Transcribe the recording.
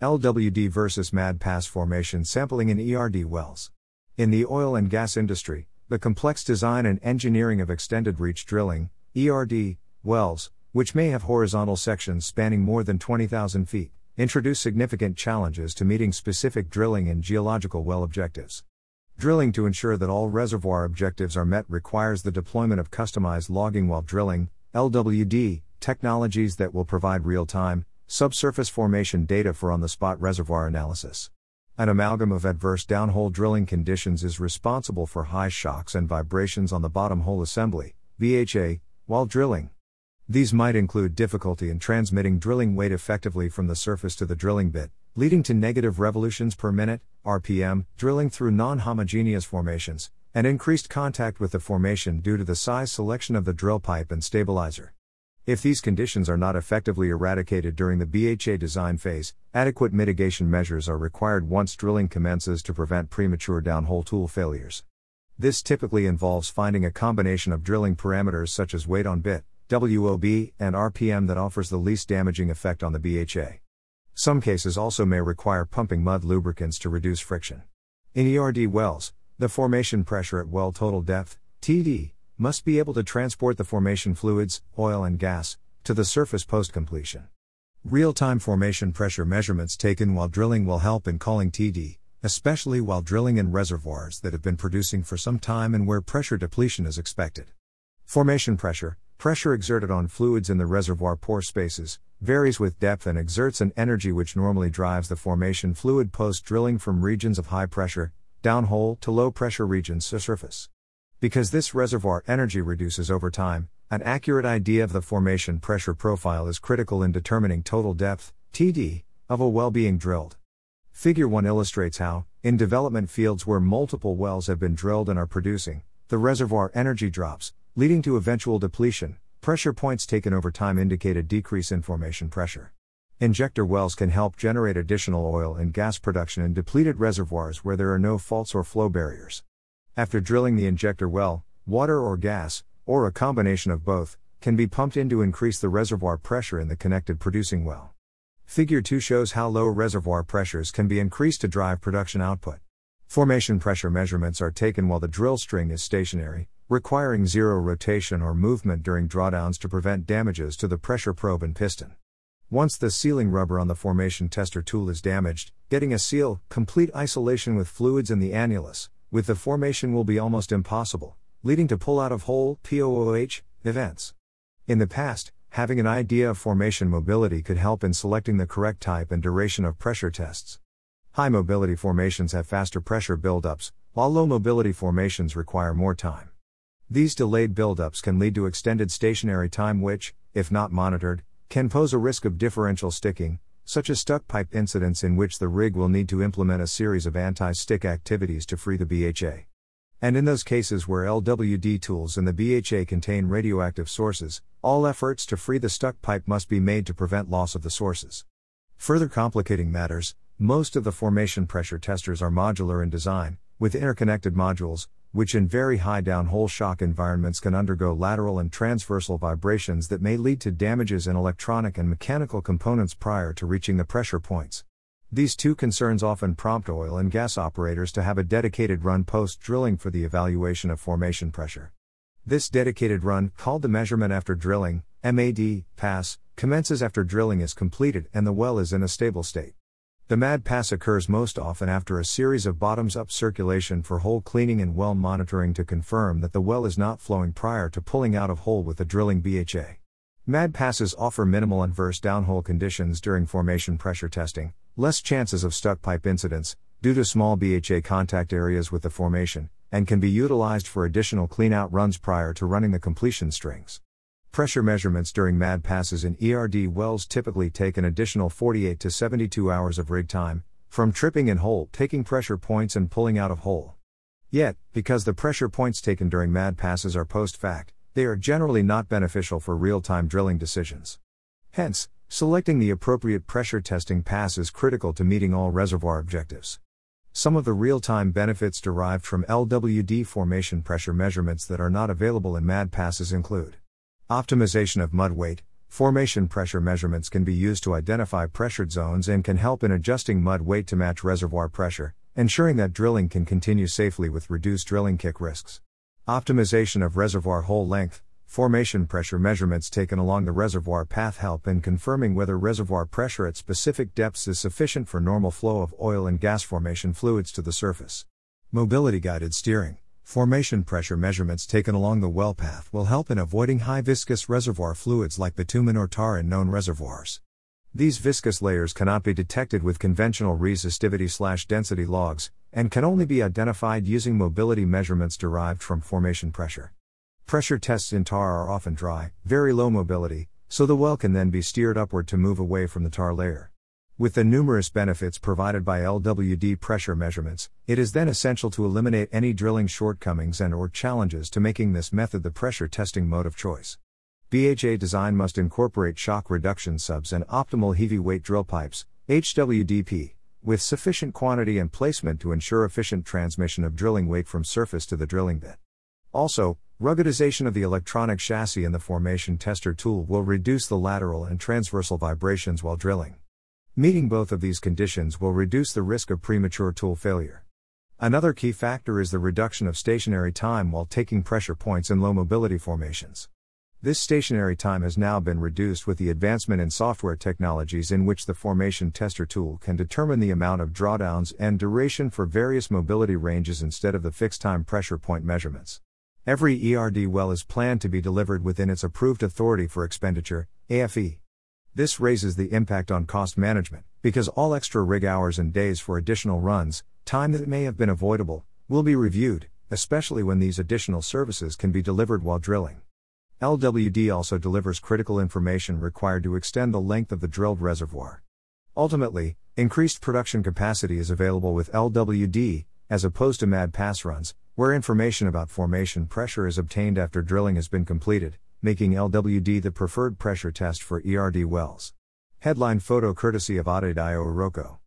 LWD versus MAD pass formation sampling in ERD wells. In the oil and gas industry, the complex design and engineering of extended reach drilling, ERD, wells, which may have horizontal sections spanning more than 20,000 feet, introduce significant challenges to meeting specific drilling and geological well objectives. Drilling to ensure that all reservoir objectives are met requires the deployment of customized logging while drilling, LWD, technologies that will provide real time, subsurface formation data for on the spot reservoir analysis. An amalgam of adverse downhole drilling conditions is responsible for high shocks and vibrations on the bottom hole assembly, BHA, while drilling. These might include difficulty in transmitting drilling weight effectively from the surface to the drilling bit, leading to negative revolutions per minute, RPM, drilling through non homogeneous formations, and increased contact with the formation due to the size selection of the drill pipe and stabilizer. If these conditions are not effectively eradicated during the BHA design phase, adequate mitigation measures are required once drilling commences to prevent premature downhole tool failures. This typically involves finding a combination of drilling parameters such as weight on bit, WOB, and RPM that offers the least damaging effect on the BHA. Some cases also may require pumping mud lubricants to reduce friction. In ERD wells, the formation pressure at well total depth, TD, must be able to transport the formation fluids, oil and gas, to the surface post completion. Real time formation pressure measurements taken while drilling will help in calling TD, especially while drilling in reservoirs that have been producing for some time and where pressure depletion is expected. Formation pressure, pressure exerted on fluids in the reservoir pore spaces, varies with depth and exerts an energy which normally drives the formation fluid post drilling from regions of high pressure, downhole, to low pressure regions to surface. Because this reservoir energy reduces over time, an accurate idea of the formation pressure profile is critical in determining total depth, TD, of a well being drilled. Figure 1 illustrates how, in development fields where multiple wells have been drilled and are producing, the reservoir energy drops, leading to eventual depletion. Pressure points taken over time indicate a decrease in formation pressure. Injector wells can help generate additional oil and gas production in depleted reservoirs where there are no faults or flow barriers. After drilling the injector well, water or gas, or a combination of both, can be pumped in to increase the reservoir pressure in the connected producing well. Figure 2 shows how low reservoir pressures can be increased to drive production output. Formation pressure measurements are taken while the drill string is stationary, requiring zero rotation or movement during drawdowns to prevent damages to the pressure probe and piston. Once the sealing rubber on the formation tester tool is damaged, getting a seal, complete isolation with fluids in the annulus, with the formation will be almost impossible, leading to pull out of hole POOH events. In the past, having an idea of formation mobility could help in selecting the correct type and duration of pressure tests. High mobility formations have faster pressure buildups, while low mobility formations require more time. These delayed buildups can lead to extended stationary time, which, if not monitored, can pose a risk of differential sticking, such as stuck pipe incidents in which the rig will need to implement a series of anti stick activities to free the BHA. And in those cases where LWD tools in the BHA contain radioactive sources, all efforts to free the stuck pipe must be made to prevent loss of the sources. Further complicating matters, most of the formation pressure testers are modular in design, with interconnected modules, which in very high downhole shock environments can undergo lateral and transversal vibrations that may lead to damages in electronic and mechanical components prior to reaching the pressure points. These two concerns often prompt oil and gas operators to have a dedicated run post drilling for the evaluation of formation pressure. This dedicated run, called the measurement after drilling, MAD, pass, commences after drilling is completed and the well is in a stable state. The MAD pass occurs most often after a series of bottoms up circulation for hole cleaning and well monitoring to confirm that the well is not flowing prior to pulling out of hole with the drilling BHA. MAD passes offer minimal adverse downhole conditions during formation pressure testing, less chances of stuck pipe incidents, due to small BHA contact areas with the formation, and can be utilized for additional cleanout runs prior to running the completion strings. Pressure measurements during MAD passes in ERD wells typically take an additional 48 to 72 hours of rig time, from tripping in hole, taking pressure points, and pulling out of hole. Yet, because the pressure points taken during MAD passes are post fact, they are generally not beneficial for real time drilling decisions. Hence, selecting the appropriate pressure testing pass is critical to meeting all reservoir objectives. Some of the real time benefits derived from LWD formation pressure measurements that are not available in MAD passes include Optimization of mud weight. Formation pressure measurements can be used to identify pressured zones and can help in adjusting mud weight to match reservoir pressure, ensuring that drilling can continue safely with reduced drilling kick risks. Optimization of reservoir hole length, formation pressure measurements taken along the reservoir path help in confirming whether reservoir pressure at specific depths is sufficient for normal flow of oil and gas formation fluids to the surface. Mobility guided steering. Formation pressure measurements taken along the well path will help in avoiding high viscous reservoir fluids like bitumen or tar in known reservoirs. These viscous layers cannot be detected with conventional resistivity/density logs and can only be identified using mobility measurements derived from formation pressure. Pressure tests in tar are often dry, very low mobility, so the well can then be steered upward to move away from the tar layer. With the numerous benefits provided by LWD pressure measurements, it is then essential to eliminate any drilling shortcomings and or challenges to making this method the pressure testing mode of choice. BHA design must incorporate shock reduction subs and optimal heavy weight drill pipes, HWDP, with sufficient quantity and placement to ensure efficient transmission of drilling weight from surface to the drilling bit. Also, ruggedization of the electronic chassis in the formation tester tool will reduce the lateral and transversal vibrations while drilling. Meeting both of these conditions will reduce the risk of premature tool failure. Another key factor is the reduction of stationary time while taking pressure points in low mobility formations. This stationary time has now been reduced with the advancement in software technologies in which the formation tester tool can determine the amount of drawdowns and duration for various mobility ranges instead of the fixed time pressure point measurements. Every ERD well is planned to be delivered within its approved authority for expenditure, AFE. This raises the impact on cost management, because all extra rig hours and days for additional runs, time that may have been avoidable, will be reviewed, especially when these additional services can be delivered while drilling. LWD also delivers critical information required to extend the length of the drilled reservoir. Ultimately, increased production capacity is available with LWD, as opposed to MAD pass runs, where information about formation pressure is obtained after drilling has been completed, making LWD the preferred pressure test for ERD wells. Headline photo courtesy of Adedayo Uroko.